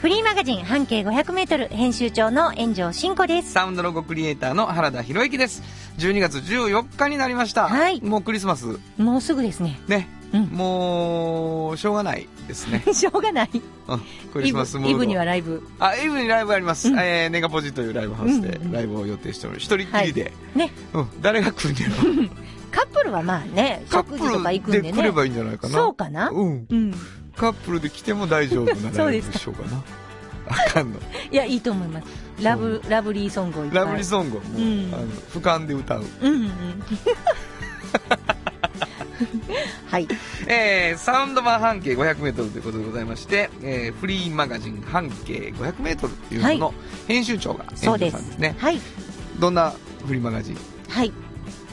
フリーマガジン半径500メートル編集長の炎上真子です。サウンドロゴクリエイターの原田博之です。12月14日になりました。はいもうクリスマス。もうすぐですね。ね。うんもう、しょうがないですね。しょうがない。うんクリスマスムード。イブにはライブ。あ、イブにライブあります。うんえー、ネガポジというライブハウスでライブを予定しており、一人っきりで、ね。うん、誰が来るんやろ。カップルはまあね、カッ食事とか行くんでね。来ればいいんじゃないかな。そうかなうん。うん。カップルで来ても大丈夫なライでしょうかな。あかんの。いや、いいと思います。ラブ、ラブリーソングをいっぱい。ラブリーソングをもう、うんあの俯瞰で歌う。うんうん。はい。えー、サウンド版半径500メートルということでございまして、えー、フリーマガジン半径500メートルというのの編集長が遠藤さんですね。はい。どんなフリーマガジン？はい。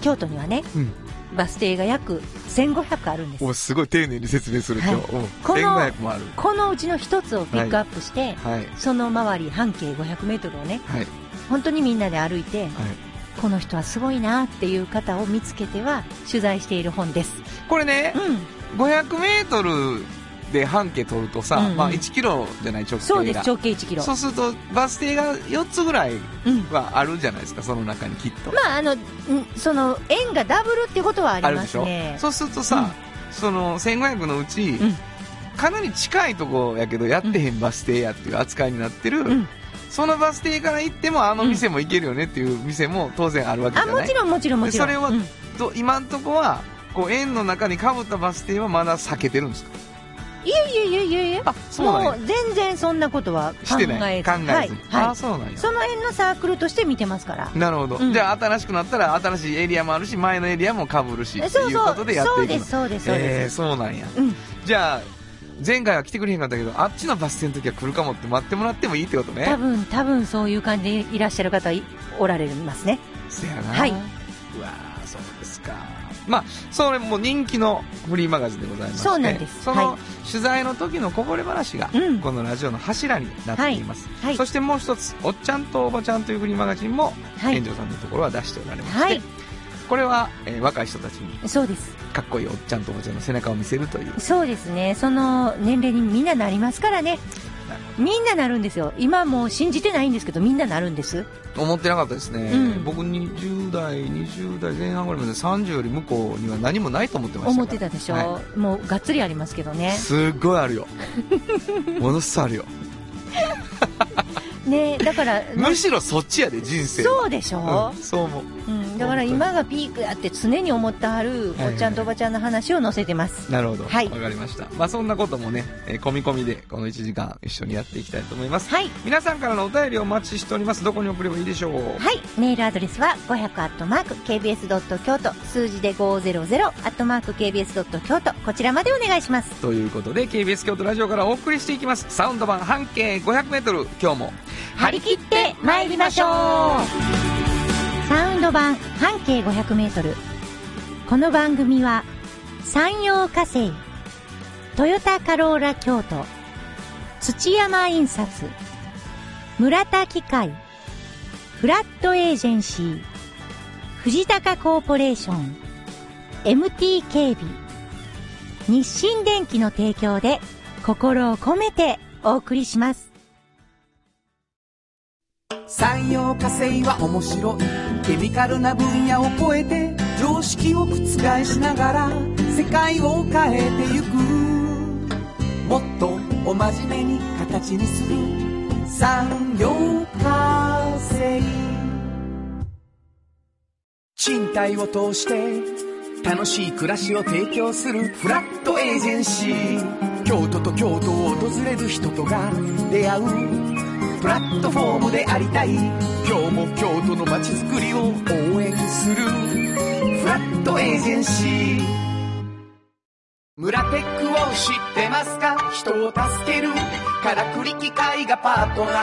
京都にはね、うん。バス停が約1500あるんです。おすごい丁寧に説明する今日。はいうんこの1500もある。このうちの一つをピックアップして、はい。その周り半径500メートルをね、はい。本当にみんなで歩いて、はい。この人はすごいなっていう方を見つけては取材している本です。これねう、ん。500メートルで半径取るとさ、うんうんまあ1キロじゃない直径が。そうです、直径1キロ。そうすると、バス停が4つぐらいうん。はあるじゃないですか、その中にきっと。まあ、あの、んその、円がダブルっていうことはありまあるでしょ？すね。そうするとさ、その1500のうち、んかなり近いとこやけどやってへんバス停やっていう扱いになってる、うん。そのバス停から行ってもあの店も行けるよねっていう店も当然あるわけじあ、ゃない？もちろんもちろんもちろん。でそれはうんと今んとこはこう円の中にかぶったバス停はまだ避けてるんですか？いやいやいやいやいや。もう全然そんなことは考してない。考えず、はい。あはい。その辺のサークルとして見てますから。なるほど、うんじゃあ新しくなったら新しいエリアもあるし前のエリアもかぶるしそうそう。いうことでやっていくのそうです、そうです、そうえー。そうなんやうん。じゃあ前回は来てくれへんかったけどあっちのバス停の時は来るかもって待ってもらってもいいってことね多分、多分そういう感じでいらっしゃる方いおられますね。せやな。はいうわーそうですか。まあ、それも人気のフリーマガジンでございまして、そうなんですその、はい取材の時のこぼれ話が、うんこのラジオの柱になっています。はい。そしてもう一つ、おっちゃんとおばちゃんというフリーマガジンも、はい園。長さんのところは出しておられまして、はい。これは、えー若い人たちにそうです。かっこいいおっちゃんとおばちゃんの背中を見せるという。そうですね。その年齢にみんななりますからね。みんななるんですよ。今もう信じてないんですけど、みんななるんです。思ってなかったですね。うん僕20代、20代前半ぐらいまで30より向こうには何もないと思ってました。思ってたでしょ、はもうがっつりありますけどね。すっごいあるよ。ものすごいあるよ。ねだから、むしろそっちやで、人生は。そうでしょ？うん、そう思う。うん、だから今がピークやって常に思ってはるはいおっちゃんとおばちゃんの話を載せてます。なるほど。わ、はいかりました。まあそんなこともね、えー込み込みでこの1時間一緒にやっていきたいと思います。はい。皆さんからのお便りをお待ちしております。どこに送ればいいでしょう？はい。メールアドレスは500アットマーク KBS ドット京都数字で500アットマーク KBS ドット京都こちらまでお願いします。ということで、KBS 京都ラジオからお送りしていきます。サウンド版半径500メートル。今日も、張り切って参りましょうサウンド版半径500メートル。この番組は山陽火星、トヨタカローラ京都、土山印刷、村田機械、フラットエージェンシー、藤高コーポレーション、MT 警備、日清電機の提供で心を込めてお送りします。産業化成は面白い。ケミカルな分野を超えて常識を覆しながら世界を変えてゆく。もっとお真面目に形にする。産業化成。賃貸を通して楽しい暮らしを提供する。フラットエージェンシー。京都と京都を訪れる人とが出会う。プラットフォームでありたい。今日も京都の街づくりを応援する。フラットエージェンシー。村テックを知ってますか？人を助ける。からくり機械がパートナー。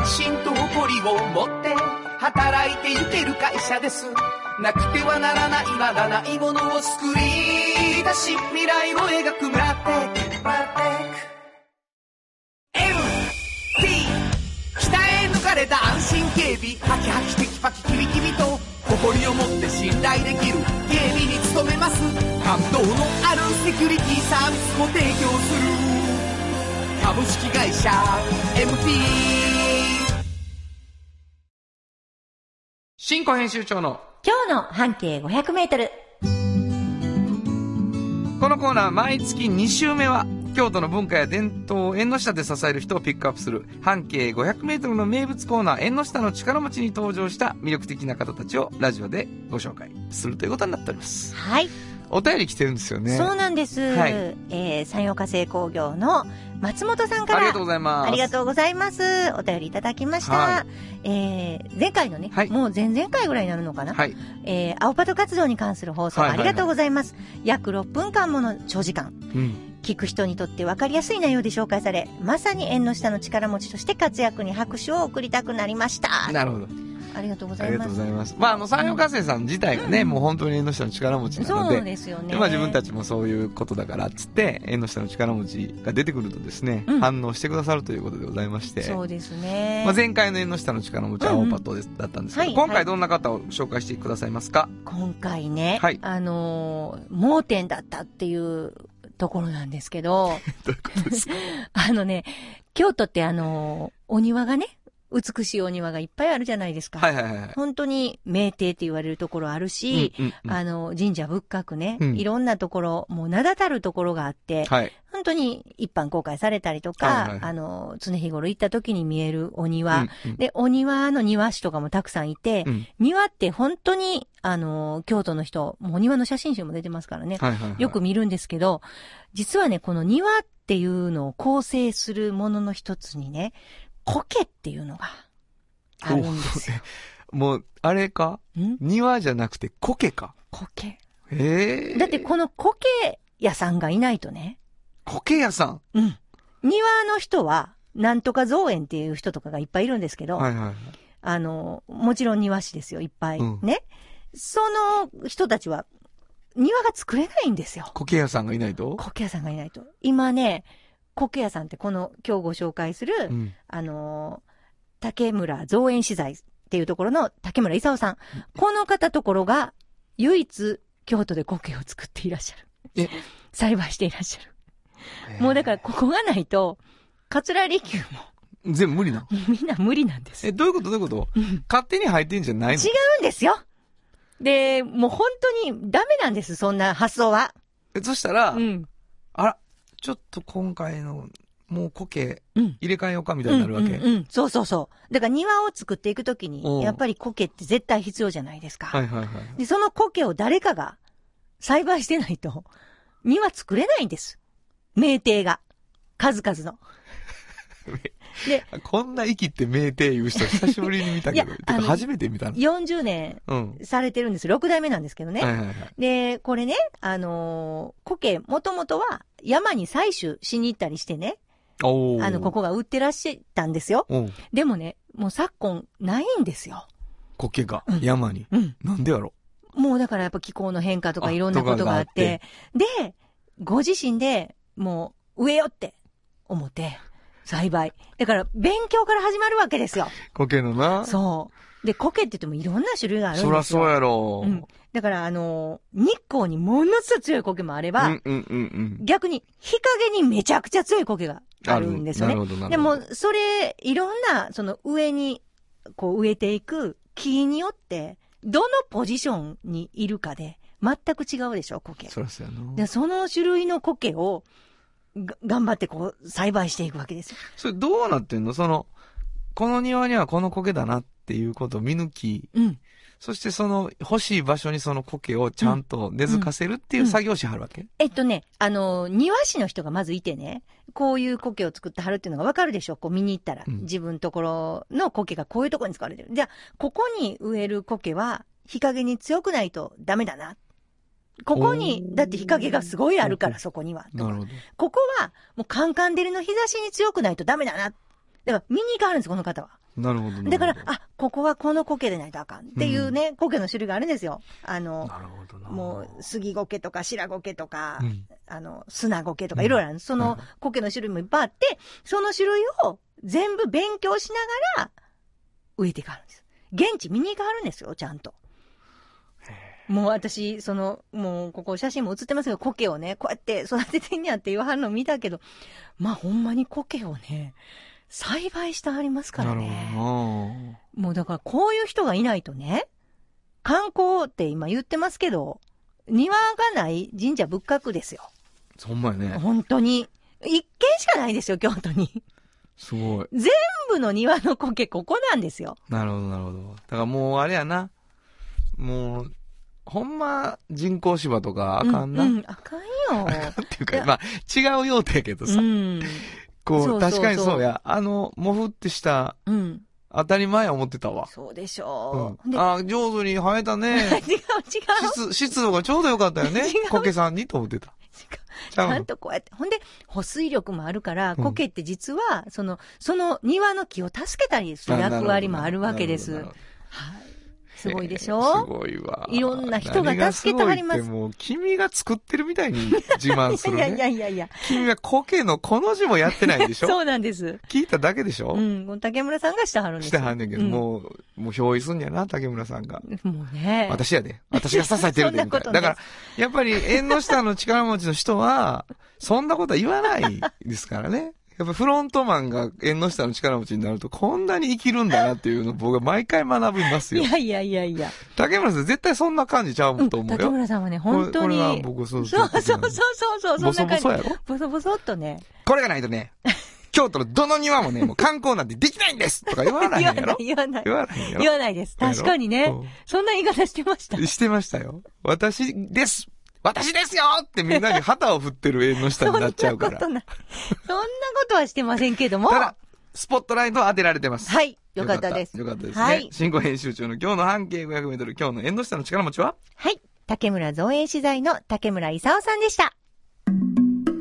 安心と誇りを持って働いていける会社です。なくてはならないまだないものを作り出し未来を描くムラテック。警備ハキハキテキパキキビキビと誇りを持って信頼できる警備に努めます。感動のあるセキュリティサービスも提供する。株式会社 MT 新庫編集長の今日の半径500メートル。このコーナー毎月2週目は京都の文化や伝統を縁の下で支える人をピックアップする半径 500m の名物コーナー縁の下の力持ちに登場した魅力的な方たちをラジオでご紹介するということになっております。はい。お便り来てるんですよね。そうなんです。はいえー、山陽化成工業の松本さんから。ありがとうございます。ありがとうございます。お便りいただきました。はえー、前回のね、はいもう前々回ぐらいになるのかな、はい。えー、青パト活動に関する放送ありがとうございます。約6分間もの長時間。うん。聞く人にとって分かりやすい内容で紹介され、まさに縁の下の力持ちとして活躍に拍手を送りたくなりました。なるほど。ありがとうござありがいます。とうございます。まあ、あの、山陽火星さん自体がね、うんもう本当に縁の下の力持ちなそうので、ですよね。でまあ自分たちもそういうことだからっつって、縁の下の力持ちが出てくるとですね、うん反応してくださるということでございまして、そうですね。まあ、前回の縁の下の力持ちは青パットです、だったんですけど、はい今回どんな方を紹介してくださいますか？今回ね、はいあのー盲点だったっていうところなんですけど、どうう あのね、京都ってあのお庭がね、美しいお庭がいっぱいあるじゃないですか。はいはいはいはい。本当に名庭って言われるところあるし、うんうんうんあの、神社仏閣ね、うんいろんなところ、もう名だたるところがあって、はい。本当に一般公開されたりとか、はいはいあの、常日頃行った時に見えるお庭、うんうんで、お庭の庭師とかもたくさんいて、うん庭って本当に、あの、京都の人、もう庭の写真集も出てますからね、はいはいはい。よく見るんですけど、実はね、この庭っていうのを構成するものの一つにね、苔っていうのがあるんですよ。もう、あれか？ん？庭じゃなくて苔か？苔。へえ。だってこの苔屋さんがいないとね、苔屋さん？うん。庭の人は、なんとか造園っていう人とかがいっぱいいるんですけど、はいはいはい。あの、もちろん庭師ですよ、いっぱい。うんね。その人たちは、庭が作れないんですよ。苔屋さんがいないと？苔屋さんがいないと。今ね、苔屋さんってこの今日ご紹介する、うん。あのー竹村造園資材っていうところの竹村勲さん。この方ところが唯一京都で苔を作っていらっしゃる。え？栽培していらっしゃる。もうだからここがないと、桂離宮も全部無理なの？みんな無理なんです。え、どういうこと？どういうこと？うん勝手に入ってんじゃないの？違うんですよ。で、もう本当にダメなんです、そんな発想は。え、そしたら、うん。ちょっと今回の、もう苔、うん。入れ替えようかみたいになるわけ？うんうんうんそうそうそう。だから庭を作っていくときに、やっぱり苔って絶対必要じゃないですか。はいはいはい。で、その苔を誰かが栽培してないと、庭作れないんです。名庭が。数々の。で、こんな息って名店言う人久しぶりに見たけど、初めて見たの。40年うん。されてるんです。6代目なんですけどね。はいはいはい。で、これね、あのー苔、もともとは山に採取しに行ったりしてね、あの、ここが売ってらっしゃったんですよ。うん。でもね、もう昨今ないんですよ。苔がうん山に。うん。なんでやろもうだからやっぱ気候の変化とかあいろんなことがあって、で、ご自身でもう植えよって思って、栽培。だから勉強から始まるわけですよ。苔のな。そう。で、苔って言ってもいろんな種類があるんですよ。そらそうやろ。うん。だからあのー日光にものすごい強い苔もあれば、うんうんうんうん。逆に日陰にめちゃくちゃ強い苔があるんですよねな。るほどなでるほど。も、それ、いろんな、その上に、こう植えていく木によって、どのポジションにいるかで、全く違うでしょ、苔。そらそうやな。で、その種類の苔を、が頑張ってこう、栽培していくわけですよ。それどうなってんの？その、この庭にはこの苔だなっていうことを見抜き、うん。そしてその欲しい場所にその苔をちゃんと根付かせるっていう作業しはるわけ、えっとね、あの、庭師の人がまずいてね、こういう苔を作ってはるっていうのがわかるでしょ？こう見に行ったら。うん自分のところの苔がこういうところに使われてる。じゃあ、ここに植える苔は日陰に強くないとダメだな。ここにだって日陰がすごいあるから、そこには。なるほど。ここは、もうカンカン照りの日差しに強くないとダメだな。だから見に行かはるんです、この方は。なるほどね。だから、あ、ここはこの苔でないとあかんっていうね、苔の種類があるんですよ。あの、なるほどな。もう、杉苔とか白苔とか、うんあの、砂苔とかうんいろいろあるんです。そのうん苔の種類もいっぱいあって、その種類を全部勉強しながら植えていかはるんです。現地見に行かはるんですよ、ちゃんと。もう私、その、もうここ写真も写ってますけど、苔をね、こうやって育ててんねやって言わはるの見たけど、まあほんまに苔をね、栽培してはりますからなるね。ほどな。もうだからこういう人がいないとね、観光って今言ってますけど、庭がない神社仏閣ですよ。ほんまやね。本当に。一軒しかないですよ、京都に。すごい。全部の庭の苔、ここなんですよ。なるほど、なるほど。だからもうあれやな。もう、ほんま人工芝とかあかんな？うん、うんあかんよ。っていうか、まあ、違う用途やけどさ。うん。こうそうそうそう確かにそうや。あの、もふってした、うん。当たり前や思ってたわ。そうでしうょう。ん。で、あ、上手に生えたね。違 う違う。湿、湿度がちょうどよかったよね 違う。コケさんにと思ってた。ちゃんとこうやって。ほんで、保水力もあるから、うん苔って実は、その、その庭の木を助けたりする役割もあるわけです。はい。すごいでしすょごいわ。いろんな人が助けてはりますもう、君が作ってるみたいに 自慢するいやいやね。いやいや。君はコケのこの字もやってないんでしょ？そうなんです。聞いただけでしょ？うん。竹村さんがしてはるんですしてはんねんけど、うんもう、もう憑依すんやな、竹村さんが。もうね。私やで。私が支えてるで、そんなこと。だから、やっぱり縁の下の力持ちの人は、そんなことは言わないですからね。やっぱフロントマンが縁の下の力持ちになると、こんなに生きるんだなっていうのを僕は毎回学びますよ。いやいやいやいや。竹村さん絶対そんな感じちゃうんうと思う竹よ。村さんはね、本当これこれはに。僕そうそうそうそうそうそう、そんな感じ。ボソボソっとね。これがないとね、京都のどの庭もね、もう観光なんてできないんですとか言わないんやろ言わない、言わない。言わないです。確かにねうん。そんな言い方してました。してましたよ。私です私ですよってみんなに旗を振ってる縁の下になっちゃうから。そんなことない。そんなことはしてませんけども。ただ、スポットライトは当てられてます。はい。よかったです。よかったですね。はい新語編集長の今日の半径500メートル、今日の縁の下の力持ちは？はい。竹村造園資材の竹村勲さんでした。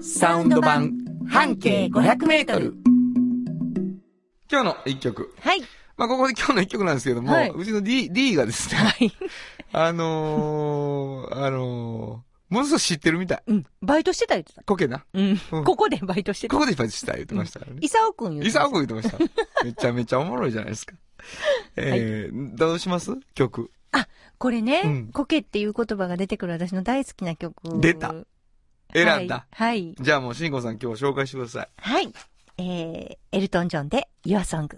サウンド版半径500メートル。今日の一曲。はい。まあ、ここで今日の一曲なんですけども、はいうちの D、D がですね、はい。あのー、あのー、ものすごい知ってるみたい。うん。バイトしてた言ってた。コケな。うん。うんここでバイトしてたこ。こでいっぱいした言ってましたからね。勲くん言ってイサオ君言ってました。めちゃめちゃおもろいじゃないですか。えー、どうします？曲。これね、うんコケっていう言葉が出てくる私の大好きな曲。出た選んだ。はい。はい。じゃあもう、慎吾さん今日紹介してください。はい。えー、エルトン・ジョンで Your Song。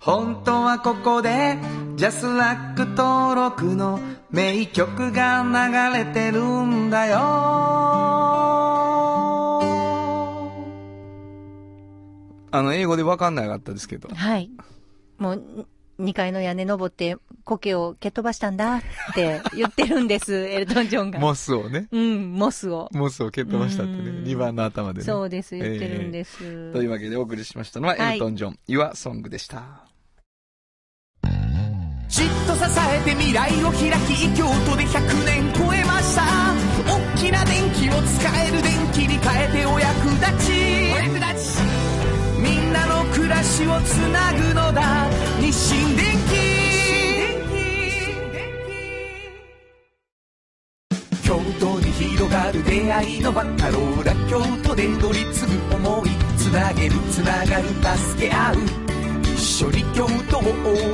本当はここで、ジャスラック登録の名曲が流れてるんだよ。あの、英語でわかんなかったですけど。はい。もう、2階の屋根登って、苔を蹴っ飛ばしたんだって言ってるんです、エルトン・ジョンが。モスをね。うん、モスを。モスを蹴っ飛ばしたってね。うん2番の頭でね。そうです、言ってるんです。というわけでお送りしましたのは、はいエルトン・ジョン、Your Song でした。じっと支えて未来を開き京都で100年超えました。大きな電気を使える電気に変えてお役立ち。お役立ちみんなの暮らしをつなぐのだ。日清電気京都に広がる出会いのバカローラ京都で乗り継ぐ思い。つなげるつながる助け合う。一緒に京都を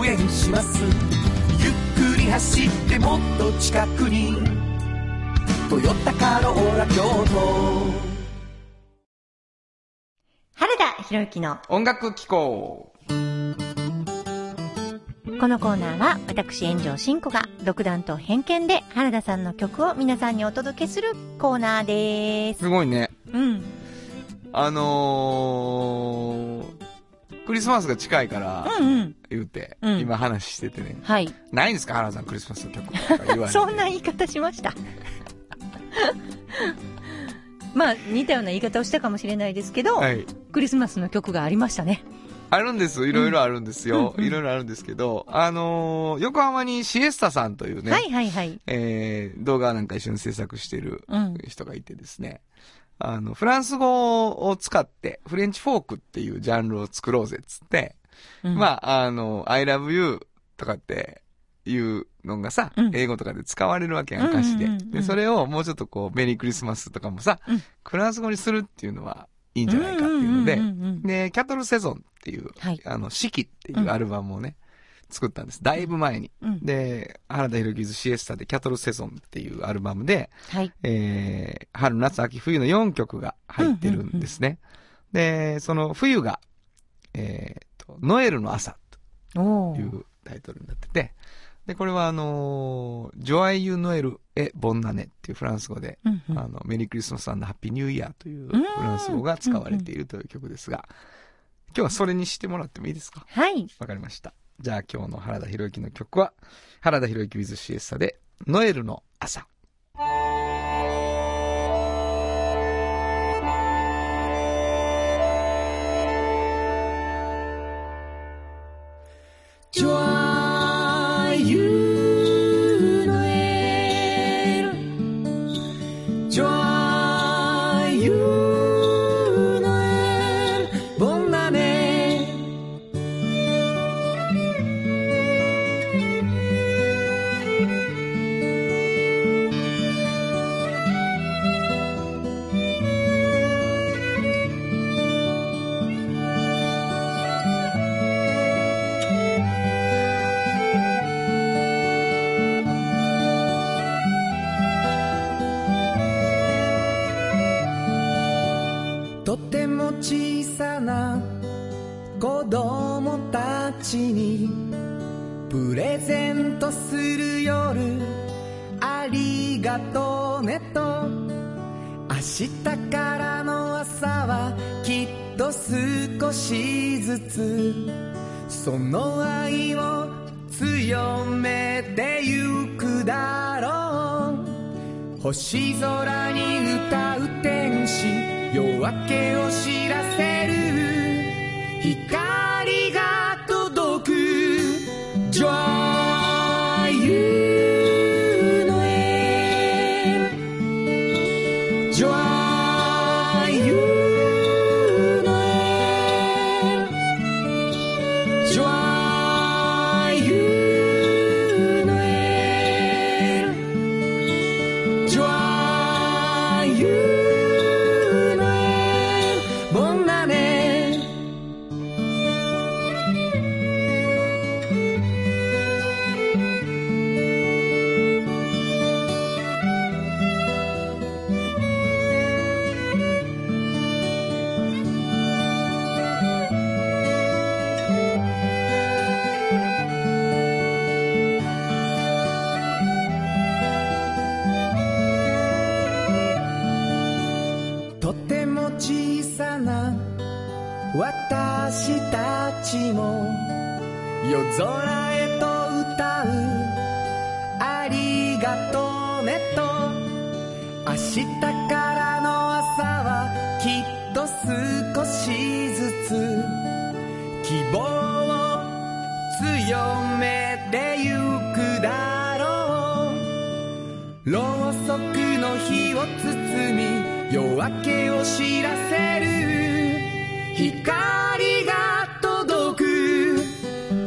応援しますゆっくり走ってもっと近くに「トヨタカローラ京都」原田博之の音楽機構。このコーナーは私炎上真子が独断と偏見で原田さんの曲を皆さんにお届けするコーナーです。すごいね。うん。あのー、クリスマスが近いから、うんうん。言うて、うん今話しててね。はい。ないんですか原田さん、クリスマスの曲とか言わ。そんな言い方しました？まあ、似たような言い方をしたかもしれないですけど、はい。クリスマスの曲がありましたね。あるんです。いろいろあるんですよ。いろいろあるんですけど、あのー、横浜にシエスタさんというね、はいはいはい。えー、動画なんか一緒に制作してるうん。人がいてですね、あの、フランス語を使って、フレンチフォークっていうジャンルを作ろうぜっつって、うん。まあ、あの、I love you とかっていうのがさ、うん。英語とかで使われるわけやん、歌詞で。うんうんうんうん。で、それをもうちょっとこう、メリークリスマスとかもさ、うん。フランス語にするっていうのはいいんじゃないかっていうのでで、キャトルセゾンっていう、はいあの、四季っていうアルバムをね、作ったんです。だいぶ前に。うんで、原田博之ズシエスタでキャトルセゾンっていうアルバムで、はい。えー、春、夏、秋、冬の4曲が入ってるんですね。で、その冬が、えーと、ノエルの朝というタイトルになってて、で、これはあのージョアイユ・ノエル・エ・ボンナネっていうフランス語で、うんうんあの、メリークリスマスハッピーニューイヤーというフランス語が使われているという曲ですが、今日はそれにしてもらってもいいですか？はい。わかりました。じゃあ今日の原田博之の曲は、原田博之 with シエスタで、ノエルの朝。Joy. を知らせる。光が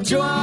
joie.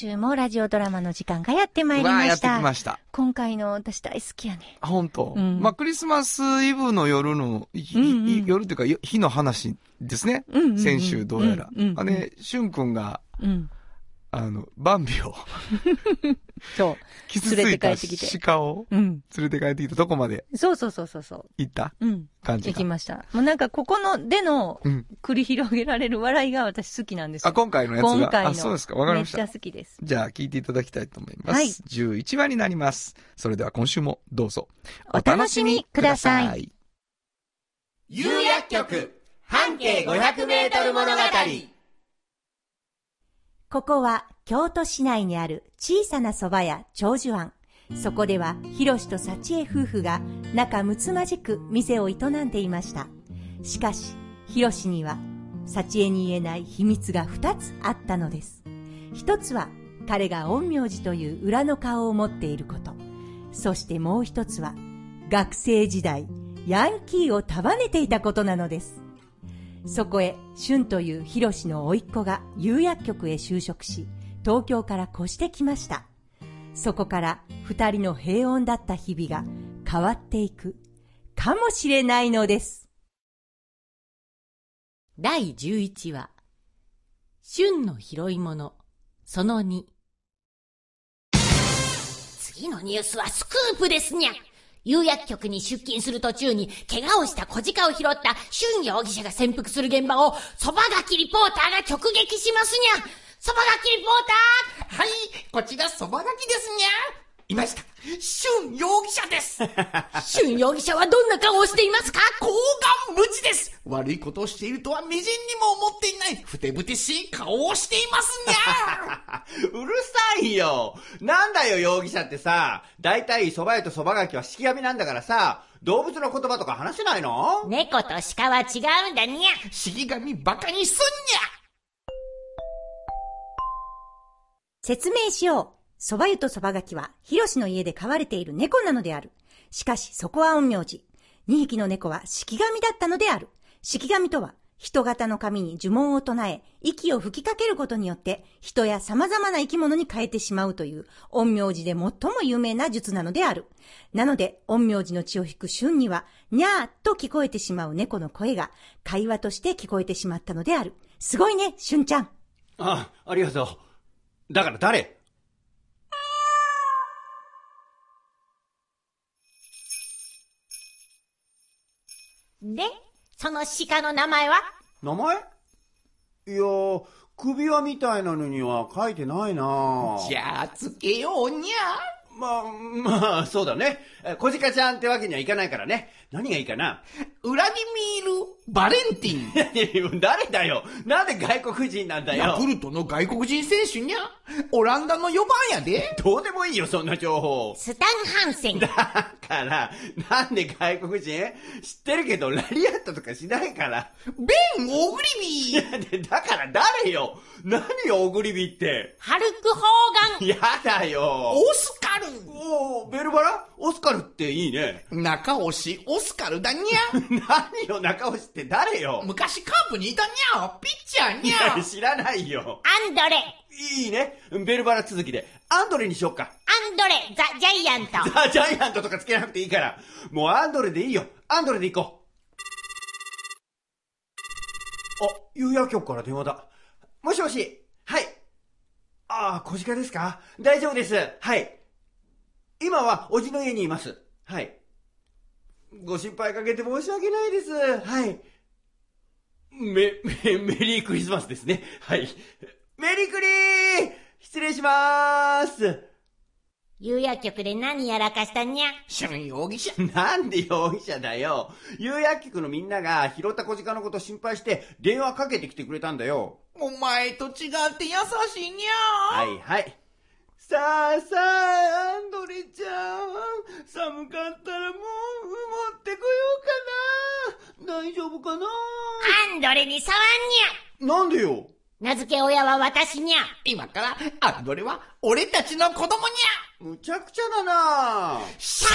週もラジオドラマの時間がやってまいりわあ、やってました。きました。今回の私大好きやね。あ本当、うんまあ、クリスマスイブの夜の、いうんうんい夜っていうか、よ日の話ですね。うんうんうん先週どうやら。うんうんうんあれ、しゅんくんが、うん。あの、バンビを、そ傷つい連れて帰たってきて鹿をう。うん。連れて帰ってきたとこまでそうそうそうそうそう。行った？うん。感じか行き。ました。もうなんかここのでのうん。繰り広げられる笑いが私好きなんですよ。あ、今回のやつが？今回の。あ、そうですか。わかりまし。めったちゃ好きです。じゃあ、聞いていただきたいと思います。はい11話になります。それでは今週もどうぞ。お楽しみください。有薬局半径500メートル物語ここは京都市内にある小さな蕎麦屋長寿庵。そこでは、ひろしと幸恵夫婦が仲睦まじく店を営んでいました。しかし、ひろしには、幸恵に言えない秘密が二つあったのです。一つは、彼が陰陽師という裏の顔を持っていること。そしてもう一つは、学生時代、ヤンキーを束ねていたことなのです。そこへ、俊というヒロシの甥っ子が釉薬局へ就職し、東京から越してきました。そこから二人の平穏だった日々が変わっていく、かもしれないのです。第11話。春の拾い物。その2次のニュースはスクープですにゃ釉薬局に出勤する途中に怪我をした小鹿を拾った春容疑者が潜伏する現場をそばがきリポーターが直撃しますにゃそばがきリポーターはい、こちらそばがきですにゃ。いました。春容疑者です。春容疑者はどんな顔をしていますか？高顔無知です。悪いことをしているとはみじんにも思っていない、ふてぶてしい顔をしていますにゃ。うるさいよなんだよ、容疑者ってさ。大体、蕎麦屋と蕎麦垣は式紙なんだからさ、動物の言葉とか話せないの？猫と鹿は違うんだにゃ死神バカにすんに説明しよう。蕎麦湯と蕎麦垣は、ヒロシの家で飼われている猫なのである。しかし、そこは陰陽師。二匹の猫は式神だったのである。式神とは、人型の紙に呪文を唱え、息を吹きかけることによって、人や様々な生き物に変えてしまうという、陰陽師で最も有名な術なのである。なので、陰陽師の血を引く春には、にゃーっと聞こえてしまう猫の声が、会話として聞こえてしまったのである。すごいね、春ちゃん。あ、ありがとう。だから誰？で、その鹿の名前は？名前？いやー、首輪みたいなのには書いてないなゃ。じゃあ、つけようにゃ。まあ、まあ、そうだね。え小鹿ちゃんってわけにはいかないからね。何がいいかな？ウラディミール・バレンティン。誰だよ？なんで外国人なんだよ？ヤクルトの外国人選手にゃ？オランダの4番やで。どうでもいいよ、そんな情報。スタンハンセン。だから、なんで外国人？知ってるけど、ラリアットとかしないから。ベン・オグリビー。でだから誰よ？何よ、オグリビって？ハルク・ホーガン。やだよ。オスカル。おーベルバラ？オスカルっていいね。中押し、オスカルだにゃ。何よ、中押しって誰よ？昔カープにいたにゃ。ピッチャーにいゃや。知らないよ。アンドレ。いいね。ベルバラ続きで。アンドレにしよっか。アンドレ・ザ・ジャイアント。ザ・ジャイアントとかつけなくていいから。もうアンドレでいいよ。アンドレで行こう。あ、有薬局から電話だ。もしもし。はい。ああ、小鹿ですか？大丈夫です。はい。今はおじの家にいます。はい。ご心配かけて申し訳ないです。はい。メ、メ、メリークリスマスですね。はい。メリークリー失礼しまーす。有薬局で何やらかしたにゃ。春容疑者？なんで容疑者だよ。有薬局のみんなが拾った小鹿のこと心配して電話かけてきてくれたんだよ。お前と違って優しいにゃ。はいはい。さあさあ、アンドレちゃん。寒かったらもう、持ってこようかな。大丈夫かな？アンドレに触んになんでよ。ゃ。名付け親は私にゃ。今から、アンドレは俺たちの子供にむちゃくちゃだなシャー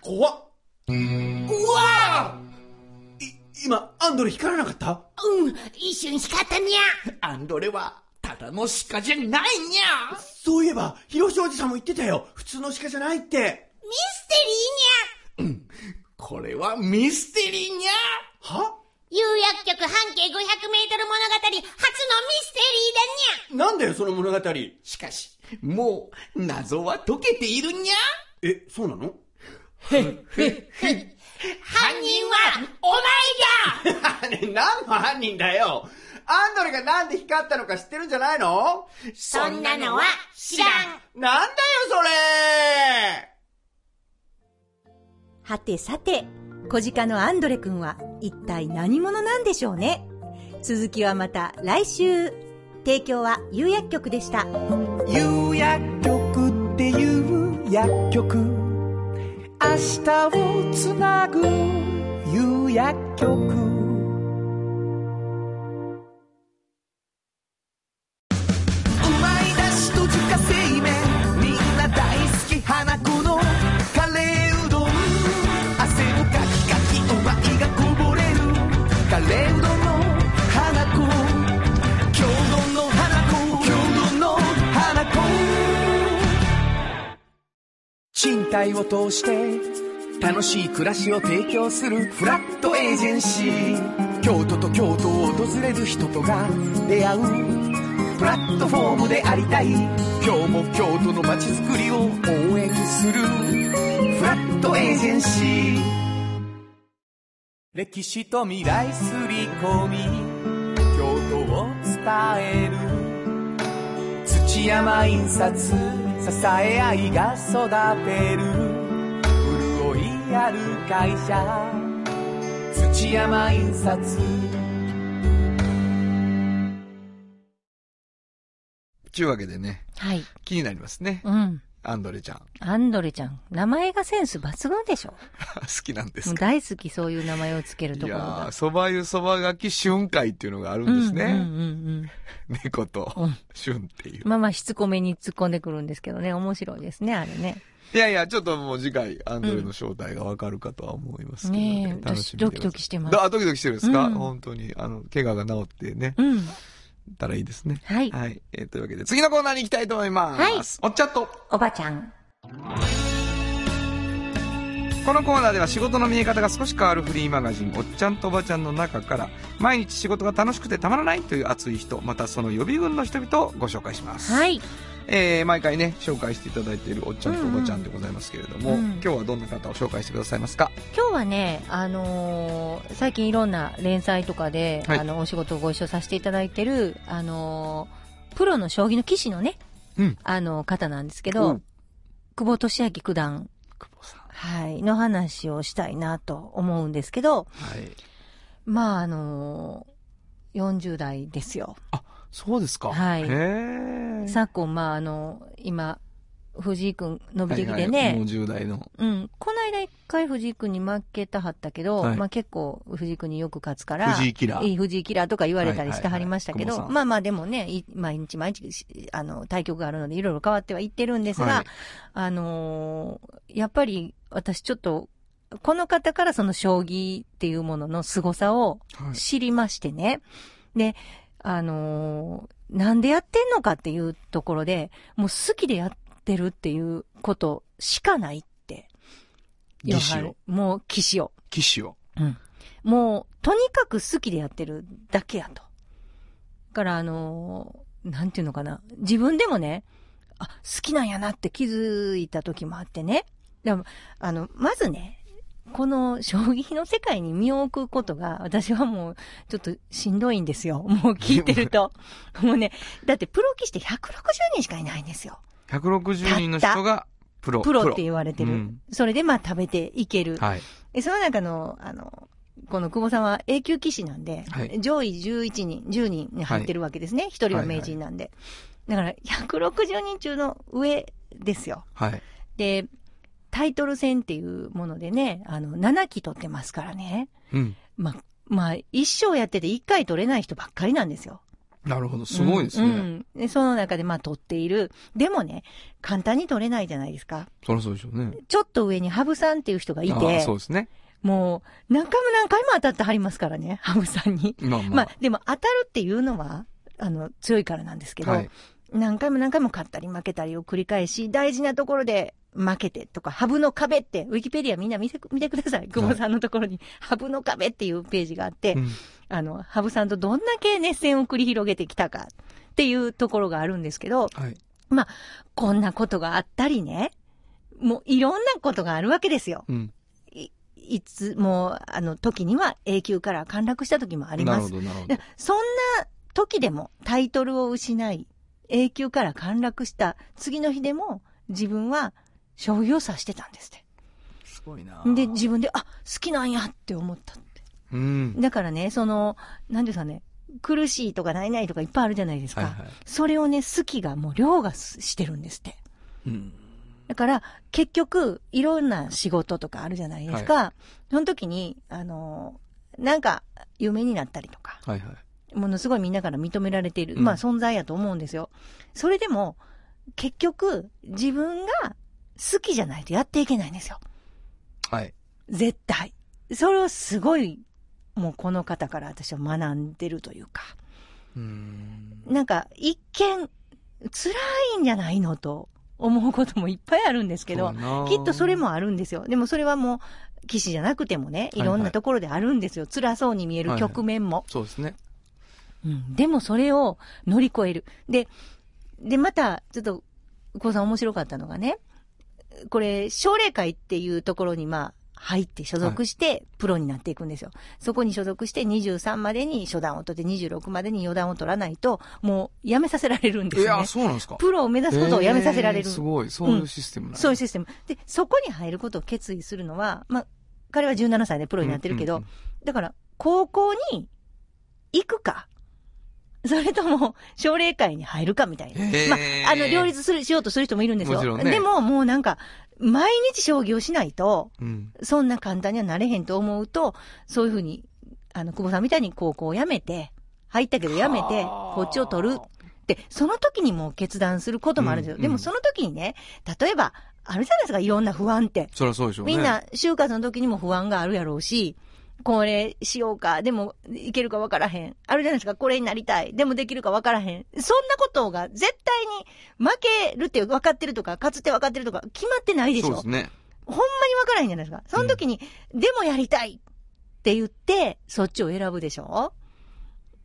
怖っ。うわい、今、アンドレ光らなかった？うん、一瞬光ったにゃ。アンドレは、たたの鹿じゃないにゃ。そういえば、広しおじさんも言ってたよ。普通の鹿じゃないって。ミステリーにこれはミステリーにゃ。は？ゃ有薬局半径500メートル物語初のミステリーだにゃ。なんだよ、その物語。しかし、もう、謎は解けているにゃ。え、そうなの？犯人はお前だ。ね、何の犯人だよアンドレがなんで光ったのか知ってるんじゃないの？そんなのは知らんなんだよ、それはてさて、小鹿のアンドレくんは一体何者なんでしょうね？続きはまた来週。提供は有薬局でした。有薬局っていう薬局明日をつなぐ有薬局賃貸を通して楽しい暮らしを提供するフラットエージェンシー。京都と京都を訪れる人とが出会うプラットフォームでありたい。今日も京都の街づくりを応援するフラットエージェンシー。歴史と未来すり込み京都を伝える。土山印刷。支え合いが育てる潤いある会社土山印刷ちゅうわけでね、はい。気になりますね。うん。アンドレちゃん。好アンドレちゃん。名前がセンス抜群でしょ。きなんですか？大好きそういう名前をつけるといやころがー、。蕎麦湯蕎麦がき春会っていうのがあるんですね。うんうんうんうん。猫とうん春っていう。まあまあ、しつこめに突っ込んでくるんですけどね、面白いですね、あれね。いやいや、ちょっともう次回、アンドレの正体がわかるかとは思いますけどね。ねえ楽しみドキドキしてますあ、ドキドキしてるんですか、うん本当に。あの、怪我が治ってね、うん。たらいいですね。はい。はい。えーというわけで、次のコーナーに行きたいと思います。おっちゃっと。おばちゃん。このコーナーでは仕事の見え方が少し変わるフリーマガジン、おっちゃんとおばちゃんの中から、毎日仕事が楽しくてたまらないという熱い人、またその予備軍の人々をご紹介します。はい。えー、毎回ね、紹介していただいているおっちゃんとおばちゃんでございますけれども、うんうん今日はどんな方を紹介してくださいますか？今日はね、あのー最近いろんな連載とかで、はいあの、お仕事をご一緒させていただいてる、あのープロの将棋の棋士のね、うんあの、方なんですけおどう、久保利明九段、久保さん。はい、の話をしたいなと思うんですけど、はい。まあ、あのー40代ですよ。そうですか。はい。昨今、まあ、あの、今、藤井くん伸びてきてはいはいね、もう10代の。うん。この間一回藤井君に負けたはったけど、はいまあ結構藤井君によく勝つから、藤井キラーいい藤井キラーとか言われたりしてはりましたけど、はいはいはいまあまあでもね、い毎日毎日、しあの、対局があるのでいろいろ変わってはいってるんですが、はいあのーやっぱり私ちょっと、この方からその将棋っていうものの凄さをはい知りましてね。で、あのーなんでやってんのかっていうところで、もう好きでやってるっていうことしかないって。技師をもう、騎士を。騎士を。もう、とにかく好きでやってるだけやと。だから、あのーなんていうのかな。自分でもね、あ、好きなんやなって気づいた時もあってね。でも、あの、まずね、この将棋の世界に身を置くことが、私はもう、ちょっとしんどいんですよ。もう聞いてると。もうね、だってプロ棋士って160人しかいないんですよ。160人の人がプロ。プロって言われてる。うんそれでまあ食べていける。はい。でその中の、あの、この久保さんは A 級棋士なんで、はい上位11人、10人に入ってるわけですね。一、人は名人なんで。だから、160人中の上ですよ。はい。で、タイトル戦っていうものでね、あの、7期取ってますからね。うん。まあ、まあ、一生やってて1回取れない人ばっかりなんですよ。なるほど。すごいですね。うんうんでその中でまあ取っている。でもね、簡単に取れないじゃないですか。そりゃそうでしょうね。ちょっと上にハブさんっていう人がいあてあ、そうですね。もう何回も何回も当たってはりますからね、ハブさんに。まあまあ。まあ、でも当たるっていうのは、あの、強いからなんですけど、はい。何回も何回も勝ったり負けたりを繰り返し、大事なところで負けてとか、ハブの壁って、ウィキペディアみんな見て見てください。久保さんのところに、ハブの壁っていうページがあって、うんあの、ハブさんとどんだけ熱戦を繰り広げてきたかっていうところがあるんですけど、はい。こんなことがあったりね、もういろんなことがあるわけですよ。うん。いつも、あの、時には A 級から陥落した時もあります。なるほど、なるほどで。そんな時でもタイトルを失い、A 級から陥落した次の日でも自分は将棋を指してたんですって。すごいなで、自分で、あ、好きなんやって思ったって。うん。だからね、その、なんですかね、苦しいとかないないとかいっぱいあるじゃないですか。はいはい。それをね、好きがもう凌駕してるんですって。うん。だから、結局、いろんな仕事とかあるじゃないですか。その時に、あの、なんか、有名になったりとか、はいはい。ものすごいみんなから認められている、うんまあ存在やと思うんですよ。それでも、結局、自分が好きじゃないとやっていけないんですよ。はい。絶対。それをすごい、もうこの方から私は学んでるというか、うん。なんか一見、辛いんじゃないのと思うこともいっぱいあるんですけど、きっとそれもあるんですよ。でもそれはもう、騎士じゃなくてもね、いろんなところであるんですよ。辛そうに見える局面も。そうですね。うん。でもそれを乗り越える。で、で、また、ちょっと、こうさん面白かったのがね、これ、奨励会っていうところに、まあ、入って所属して、プロになっていくんですよ。そこに所属して23までに初段を取って26までに四段を取らないと、もう辞めさせられるんですいや。そうなんですか。プロを目指すことを辞めさせられる。えーすごい。そういうシステムなんそういうシステム。で、そこに入ることを決意するのは、まあ、彼は17歳でプロになってるけど、うんうんだから、高校に行くか、それとも、奨励会に入るかみたいな。まあ、あの、両立する、しようとする人もいるんですよ。もちろんねでも、もうなんか、毎日将棋をしないと、うん。そんな簡単にはなれへんと思うと、そういうふうに、あの、久保さんみたいに高校を辞めて、入ったけど辞めて、はあこっちを取るって、その時にもう決断することもあるんですよ。うんでもその時にね、例えば、あるじゃないですか、いろんな不安って。そりゃそうでしょうね。みんな、就活の時にも不安があるやろうし、これしようか、でもいけるかわからへん。あるじゃないですか、これになりたい。でもできるかわからへん。そんなことが絶対に負けるって分かってるとか、勝つって分かってるとか、決まってないでしょ。そうですね。ほんまに分からへんじゃないですか。その時に、でもやりたいって言って、そっちを選ぶでしょ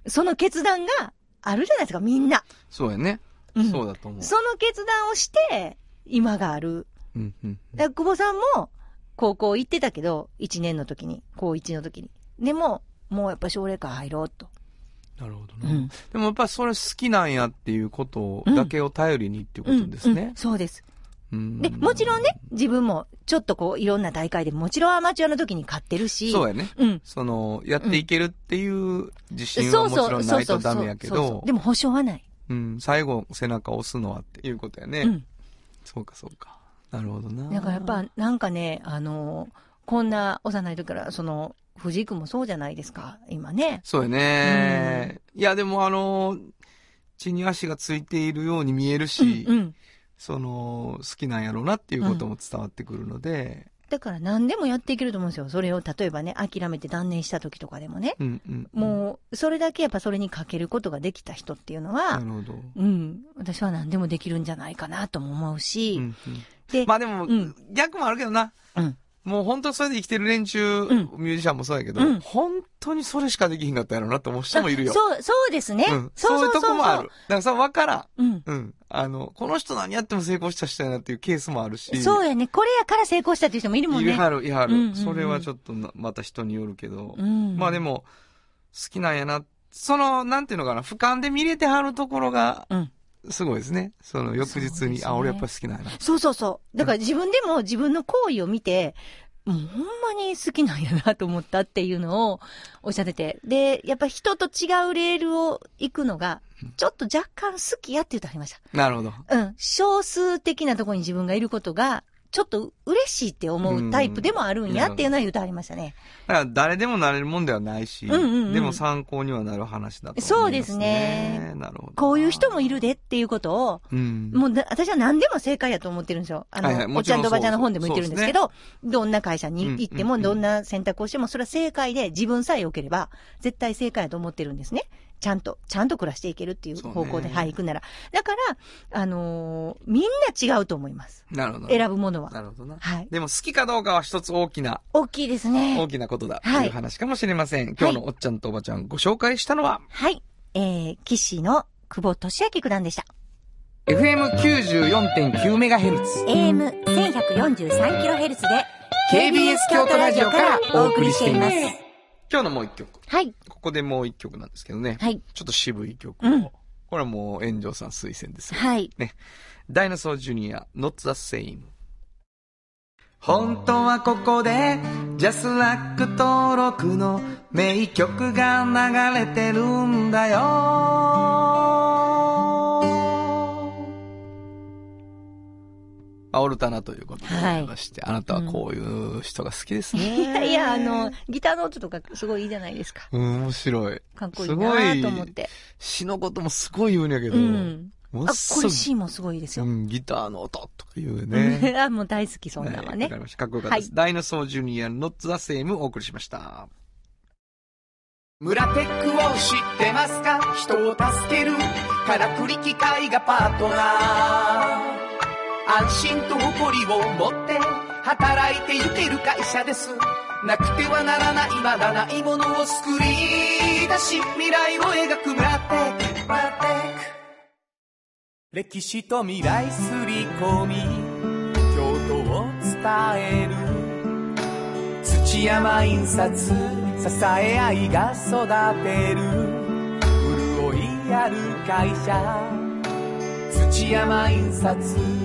その決断があるじゃないですか、みんな。そうやね。うんそうだと思う。その決断をして、今がある。うんうん。だから久保さんも、高校行ってたけど、1年の時に、高1の時に。でも、もうやっぱ奨励会入ろうと。なるほどな。うん。でもやっぱりそれ好きなんやっていうことだけを頼りにっていうことですうんうんね。そうです。うんで、もちろんね、自分も、ちょっとこう、いろんな大会でもちろんアマチュアの時に勝ってるし。そうやね。うん。その、やっていけるっていう自信はもちろんないとダメやけどでも保証はない。うん、最後背中を押すのはっていうことやね。うん。そうかそうか。なるほどな。だからやっぱ、なんかね、あの、こんな幼い時から、その、藤井君もそうじゃないですか、今ね。そうやね。いや、でもあの、血に足がついているように見えるし、うん、うん。その、好きなんやろうなっていうことも伝わってくるので、だから何でもやっていけると思うんですよ。それを例えばね、諦めて断念した時とかでもね。うんうん。もう、それだけやっぱそれにかけることができた人っていうのは、なるほど。うん、私は何でもできるんじゃないかなとも思うし、うんうんで、まあでも、うん逆もあるけどな。うんもう本当それで生きてる連中、んミュージシャンもそうやけど、うん本当にそれしかできひんかったやろうなって思う人もいるよ。そう、そうですね。うん。そそういうと。こもある。だからさ、わからん。うん。うん。あの、この人何やっても成功した人やなっていうケースもあるし。そうやね。これやから成功したっていう人もいるもんね。いるはる、いはる。うんうんうんそれはちょっとなまた人によるけど。うん。まあでも、好きなんやな。その、なんていうのかな、俯瞰で見れてはるところが、うん。すごいですね。その翌日に、ねあ、俺やっぱり好きなんやな。そうそうそう。だから自分でも自分の行為を見て、もうほんまに好きなんやなと思ったっていうのをおっしゃってて。で、やっぱ人と違うレールを行くのが、ちょっと若干好きやって言ってはりました。なるほど。うん。少数的なところに自分がいることが、ちょっと嬉しいって思うタイプでもあるんやっていうのは言ってはりましたね。だから誰でもなれるもんではないし、うんうんうんでも参考にはなる話だと思います、ね。そうですねなるほど。こういう人もいるでっていうことを、うん。もうだ、私は何でも正解やと思ってるんですよ。あの、はいはいおっちゃんんとおばちゃんの本でも言ってるんですけど、どんな会社に行っても、どんな選択をしても、それは正解で自分さえ良ければ、絶対正解やと思ってるんですね。ちゃんと、ちゃんと暮らしていけるっていう方向で、はい、行くなら。だから、あのーみんな違うと思います。なるほど。選ぶものは。なるほどな。はい。でも好きかどうかは一つ大きな、大きいですね。大きなことだとはいいう話かもしれません。今日のおっちゃんとおばちゃんご紹介したのは、はい。えー、騎士の久保俊明九段でした。FM94.9MHz。AM1143kHz で、KBS 京都ラジオからお送りしています。は今日のもう一曲。い。ここでもう一曲なんですけどね。はい。ちょっと渋い曲を。うんこれはもう炎上さん推薦ですよ。はい。ダイナソージュニア、Not the Same。本当はここで、ジャスラック登録の名曲が流れてるんだよ。オルタナということでございまして、あなたはこういう人が好きですいね。や いや、あの、ギターの音とかすごいいいじゃないですか。うん、面白い。かっこいいなと思って。詩のこともすごい言うんやけど、うん。あ、これ C もすごいですよ。うん、ギターの音とか言うね。あ、もう大好き、そんなのはねはいわか。りました。かっこよかったです。はダイナソージュニア、ノッツ・ザ・セームお送りしました。村テックを知ってますか？人を助けるからくり機械がパートナー安心と誇りを持って働いてゆける会社です。なくてはならないまだないものを作り出し未来を描く村テック村テック歴史と未来すり込み京都を伝える。土山印刷支え合いが育てる。潤いある会社。土山印刷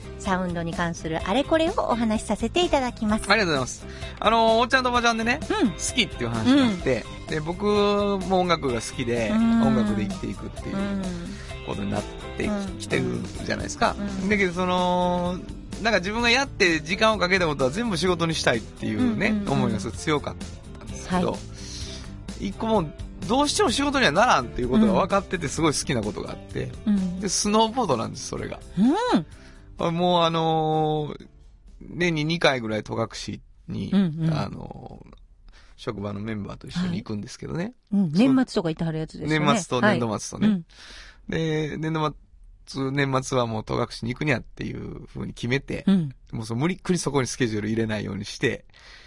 サウンドに関するあれこれをお話しさせていただきます。ありがとうございます。あの、おっちゃんとおばちゃんでね、うん好きっていう話があって、で、僕も音楽が好きで、うん音楽で生きていくっていううん。ことになってうんきてるじゃないですか。うんだけど、その、なんか自分がやって時間をかけたことは全部仕事にしたいっていうね、うんうんうん思いがすごい強かったんですけど、は一個もう、どうしても仕事にはならんっていうことが分かっててすごい好きなことがあって、うん。で、スノーボードなんです、それが。うん。あもうあのー年に2回ぐらい戸隠に、うんうんあのー職場のメンバーと一緒に行くんですけどね。うん年末とかいてはるやつですよね。年末と年度末とね。うんで、年度末、年末はもう戸隠に行くにゃっていう風に決めて、うん。もうそう無理っくりそこにスケジュール入れないようにして、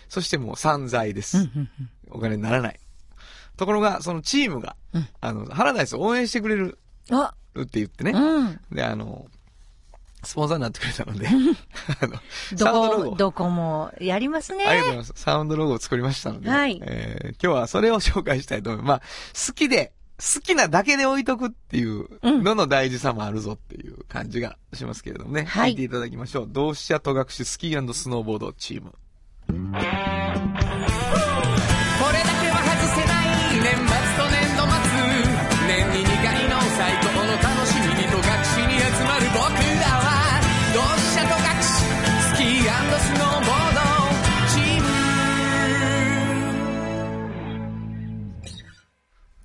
そしてもう散財です。うんうんお金にならない。ところが、そのチームが、うんあの、ハラダイスを応援してくれるって言ってね。うん。で、あの、スポンサーになってくれたので、あの、サウンドロゴどこ、もやりますね。ありがとうございます。サウンドロゴを作りましたので、はいえー今日はそれを紹介したいと思います。まあ、好きで、好きなだけで置いとくっていうのの大事さもあるぞっていう感じがしますけれどもね。はい聞いていただきましょう。同志社戸隠スキースノーボードチーム。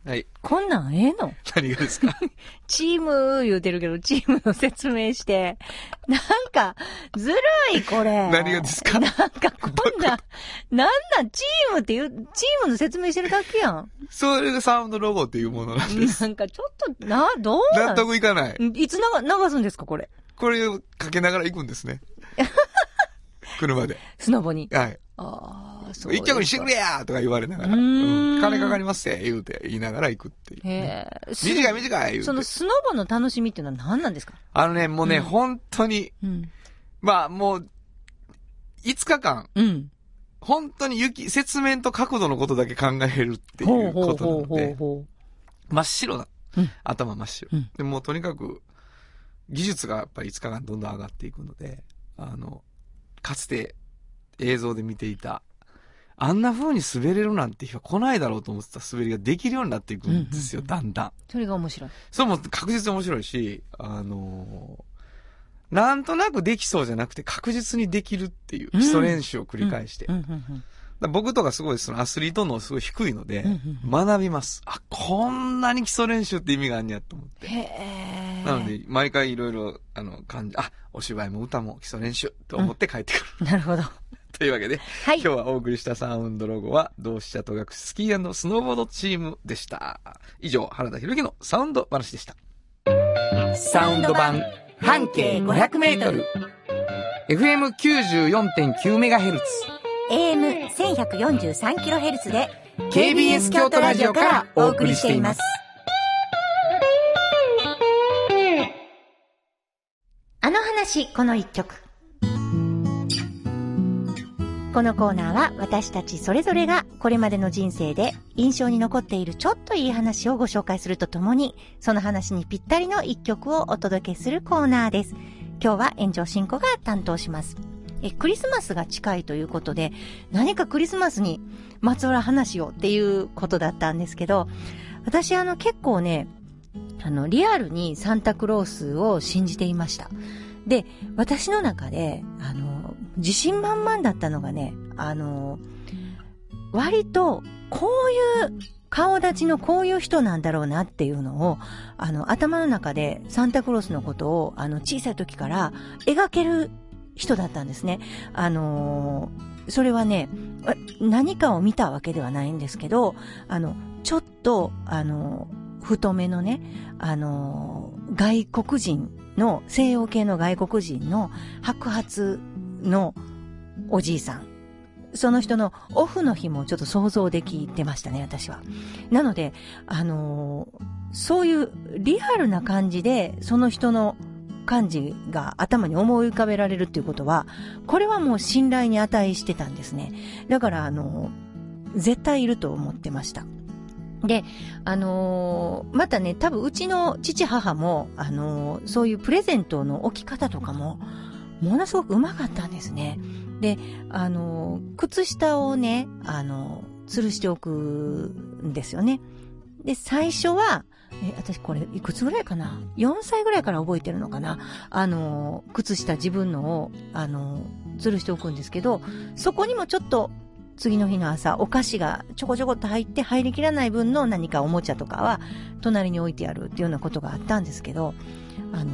はい。こんなんええの？何がですか？チーム言うてるけど、チームの説明して。なんか、ずるい、これ。何がですか？なんか、こんな、なんなん、チームっていう、チームの説明してるだけやん。それがサウンドロゴっていうものなんです。なんか、ちょっと、な、どう納得いかない。いつ流流すんですか、これ？これをかけながら行くんですね。車で。スノボに。はい。ああ、そう。一曲にしてくれやとか言われながら。うーんうん金かかりますって言うて言いながら行くっていう。へ短い短い言うて。そのスノボの楽しみっていうのは何なんですか？あのね、もうね、うん本当に、うん。まあもう、5日間、うん。本当に雪、雪面と角度のことだけ考えるっていほううことなので、ほ真っ白なうん。頭真っ白うん。でもうとにかく、技術がやっぱり5日間どんどん上がっていくので、あの、かつて映像で見ていた、あんな風に滑れるなんて日は来ないだろうと思ってた滑りができるようになっていくんですよ、うんだんだん。それが面白い。それも確実に面白いし、あのーなんとなくできそうじゃなくて確実にできるっていう基礎練習を繰り返して。うんうんうんだから僕とかすごいそのアスリートのすごい低いので、うんうん学びます。あ、こんなに基礎練習って意味があんねやと思って。へえ。なので、毎回いろいろ、あの、感じ、あ、お芝居も歌も基礎練習と思って帰ってくる。なるほど。というわけで、はい今日はお送りしたサウンドロゴは、同志社と学スキースノーボードチームでした。以上、原田博之のサウンド話でした。サウンド版、半径500メートル。FM94.9MHz。AM1143kHz で KBS 京都ラジオからお送りしています。あの話、この一曲。このコーナーは私たちそれぞれがこれまでの人生で印象に残っているちょっといい話をご紹介するとともに、その話にぴったりの一曲をお届けするコーナーです。今日は炎上進行が担当します。え、クリスマスが近いということで、何かクリスマスにまつわる話をっていうことだったんですけど、私あの結構ね、あの、リアルにサンタクロースを信じていました。で、私の中で、あの、自信満々だったのがね、あの、割と、こういう顔立ちのこういう人なんだろうなっていうのを、あの、頭の中でサンタクロースのことを、あの、小さい時から描ける人だったんですね。あのそれはね、何かを見たわけではないんですけど、あの、ちょっと、あの、太めのね、あの、外国人の、西洋系の外国人の白髪のおじいさん。その人のオフの日もちょっと想像できてましたね、私は。なので、あのそういうリアルな感じで、その人の感じが頭に思い浮かべられるっていうことは、これはもう信頼に値してたんですね。だから、あの絶対いると思ってました。で、あのーまたね、多分うちの父母も、あのーそういうプレゼントの置き方とかも、ものすごくうまかったんですね。で、あの靴下をね、あの吊るしておくんですよね。で、最初は、え、私これいくつぐらいかな ?4 歳ぐらいから覚えてるのかな？あの靴下自分のを、あの吊るしておくんですけど、そこにもちょっと次の日の朝、お菓子がちょこちょこっと入って入りきらない分の何かおもちゃとかは隣に置いてあるっていうようなことがあったんですけど、あの、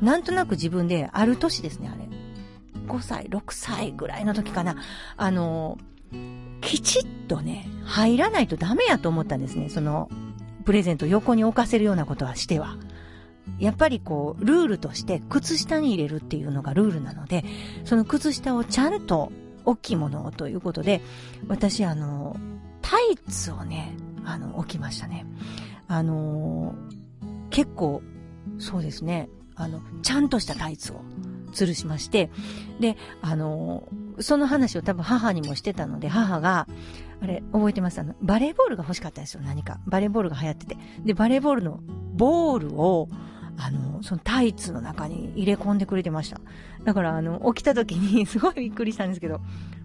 なんとなく自分である年ですね、あれ。5歳、6歳ぐらいの時かな。あの、きちっとね、入らないとダメやと思ったんですね。その、プレゼント横に置かせるようなことはしては。やっぱりこう、ルールとして靴下に入れるっていうのがルールなので、その靴下をちゃんと大きいものをということで、私あの、タイツをね、あの、置きましたね。あの、結構、そうですね、あの、ちゃんとしたタイツを吊るしまして、で、あの、その話を多分母にもしてたので、母が、あれ、覚えてます？あの、バレーボールが欲しかったんですよ、何か。バレーボールが流行ってて。で、バレーボールのボールを、あの、そのタイツの中に入れ込んでくれてました。だから、あの、起きた時に すごいびっくりしたんですけど、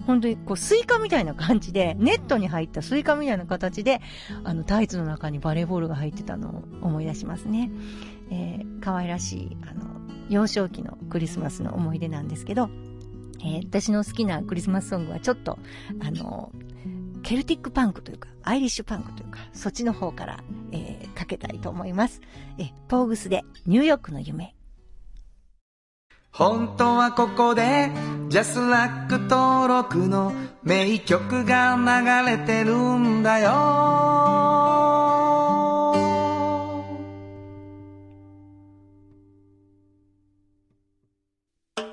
本当にこう、スイカみたいな感じで、ネットに入ったスイカみたいな形で、あの、タイツの中にバレーボールが入ってたのを思い出しますね。えー、可愛らしい、あの、幼少期のクリスマスの思い出なんですけど、えー私の好きなクリスマスソングはちょっと、あの、ケルティックパンクというか、アイリッシュパンクというか、そっちの方から、えーかけたいと思います。えポーグスでニューヨークの夢。本当はここでジャスラック登録の名曲が流れてるんだよ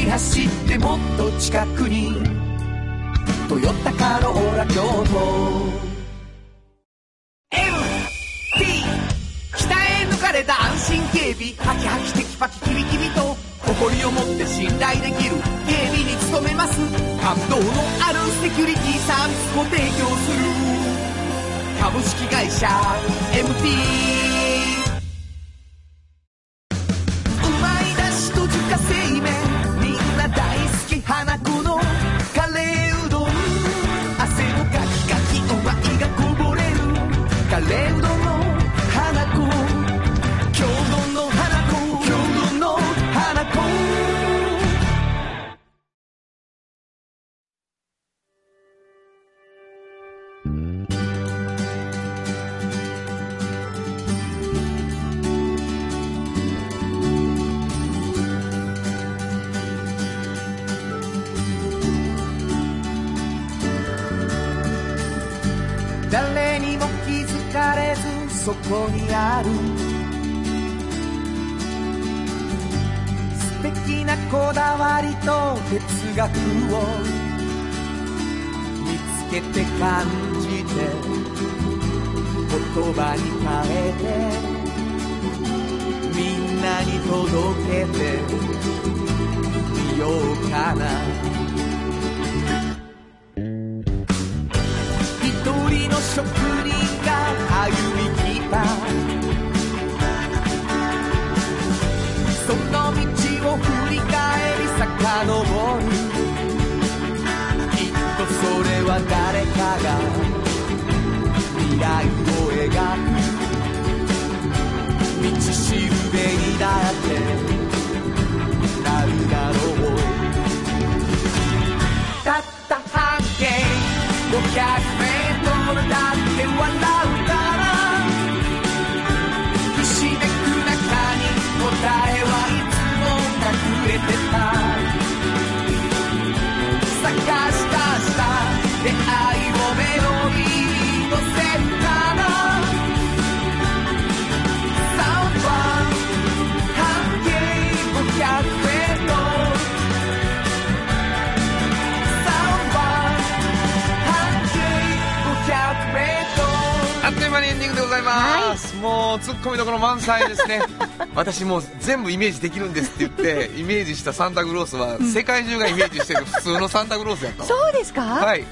ゆっくり走ってもっと近くに「トヨタカローラ京都。MT 北へ抜かれた安心警備。ハキハキテキパキキビキビと。誇りを持って信頼できる。警備に努めます。感動のあるセキュリティサービスを提供する。株式会社 MT ある。素敵なこだわりと哲学を見つけて感じて言葉に変えてみんなに届けてみようかな。一人の職人り遡るきっとそれは誰かが未来を描く道しるべにだってなるだろうたった半径500メートルだって笑ツッコミどころ満載ですね。私もう全部イメージできるんですって言ってイメージしたサンタクロースは、世界中がイメージしてる普通のサンタクロースやったわ。そうですか？はい。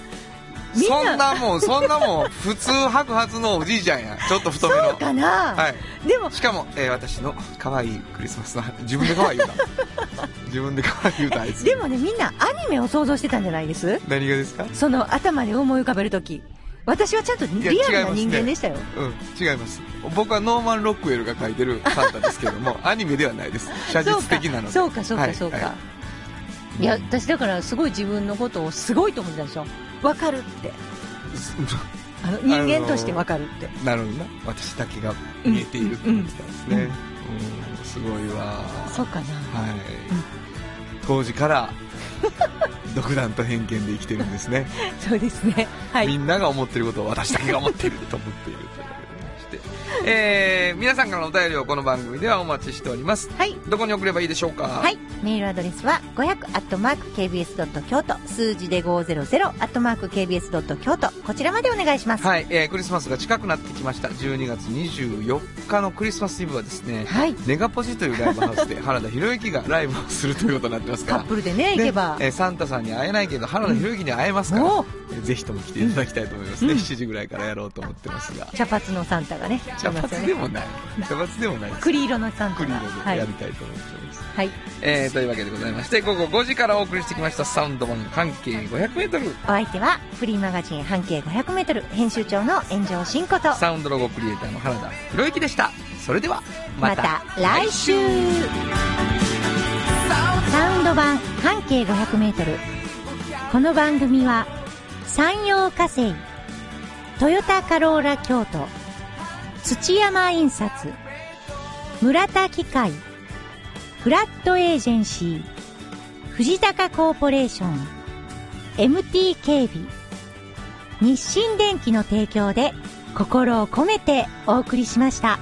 そんなもんそんなもん普通白髪のおじいちゃんや。ちょっと太めの。そうかな、はい。でもしかも、えー私の可愛いクリスマスの自分で可愛い言うた。自分で可愛い言うたあいつでもねみんなアニメを想像してたんじゃないです？何がですか？その頭で思い浮かべるとき私はちゃんとやリアルな人間でしたよ、うん違います。僕はノーマン・ロックウェルが書いてるサンタですけども アニメではないです。写実的なので。そうかそうはいかそうか、はいい、や私だからすごい自分のことをすごいと思ってたでしょわかるって。あの 人間としてわかるって、なるほどな。私だけが見えているって思ってたんですね、うんすごいわ。そうかな。はい、当時から 独断と偏見で生きてるんですね、そうですね。はい。みんなが思ってることを私だけが思っていると思っている えー、皆さんからのお便りをこの番組ではお待ちしております。はい。どこに送ればいいでしょうか？はい。メールアドレスは500 KBS 京都数字で500 KBS 京都こちらまでお願いします。はい、えー、クリスマスが近くなってきました。12月24日のクリスマスイブはですね、はい。ネガポジというライブハウスで 原田博之がライブをするということになってますから。カップルでね、行けば。えーサンタさんに会えないけど原田博之に会えますから、おえーぜひとも来ていただきたいと思いますね、7時ぐらいからやろうと思ってますが。茶髪のサンタがね、茶。髪でもない。茶髪でもない栗色のサンタが。クリードはいでやり。たいと思っております、はい。えーというわけでございまして午後5時からお送りしてきましたサウンド版半径 500m お相手は、フリーマガジン半径500メートル編集長の炎上真子と、サウンドロゴクリエイターの原田博之でした。それではまた来週。サウンド版半径500メートル。この番組は山陽火星トヨタカローラ京都土山印刷村田機械フラットエージェンシー藤高コーポレーション MT 警備日清電機の提供で心を込めてお送りしました。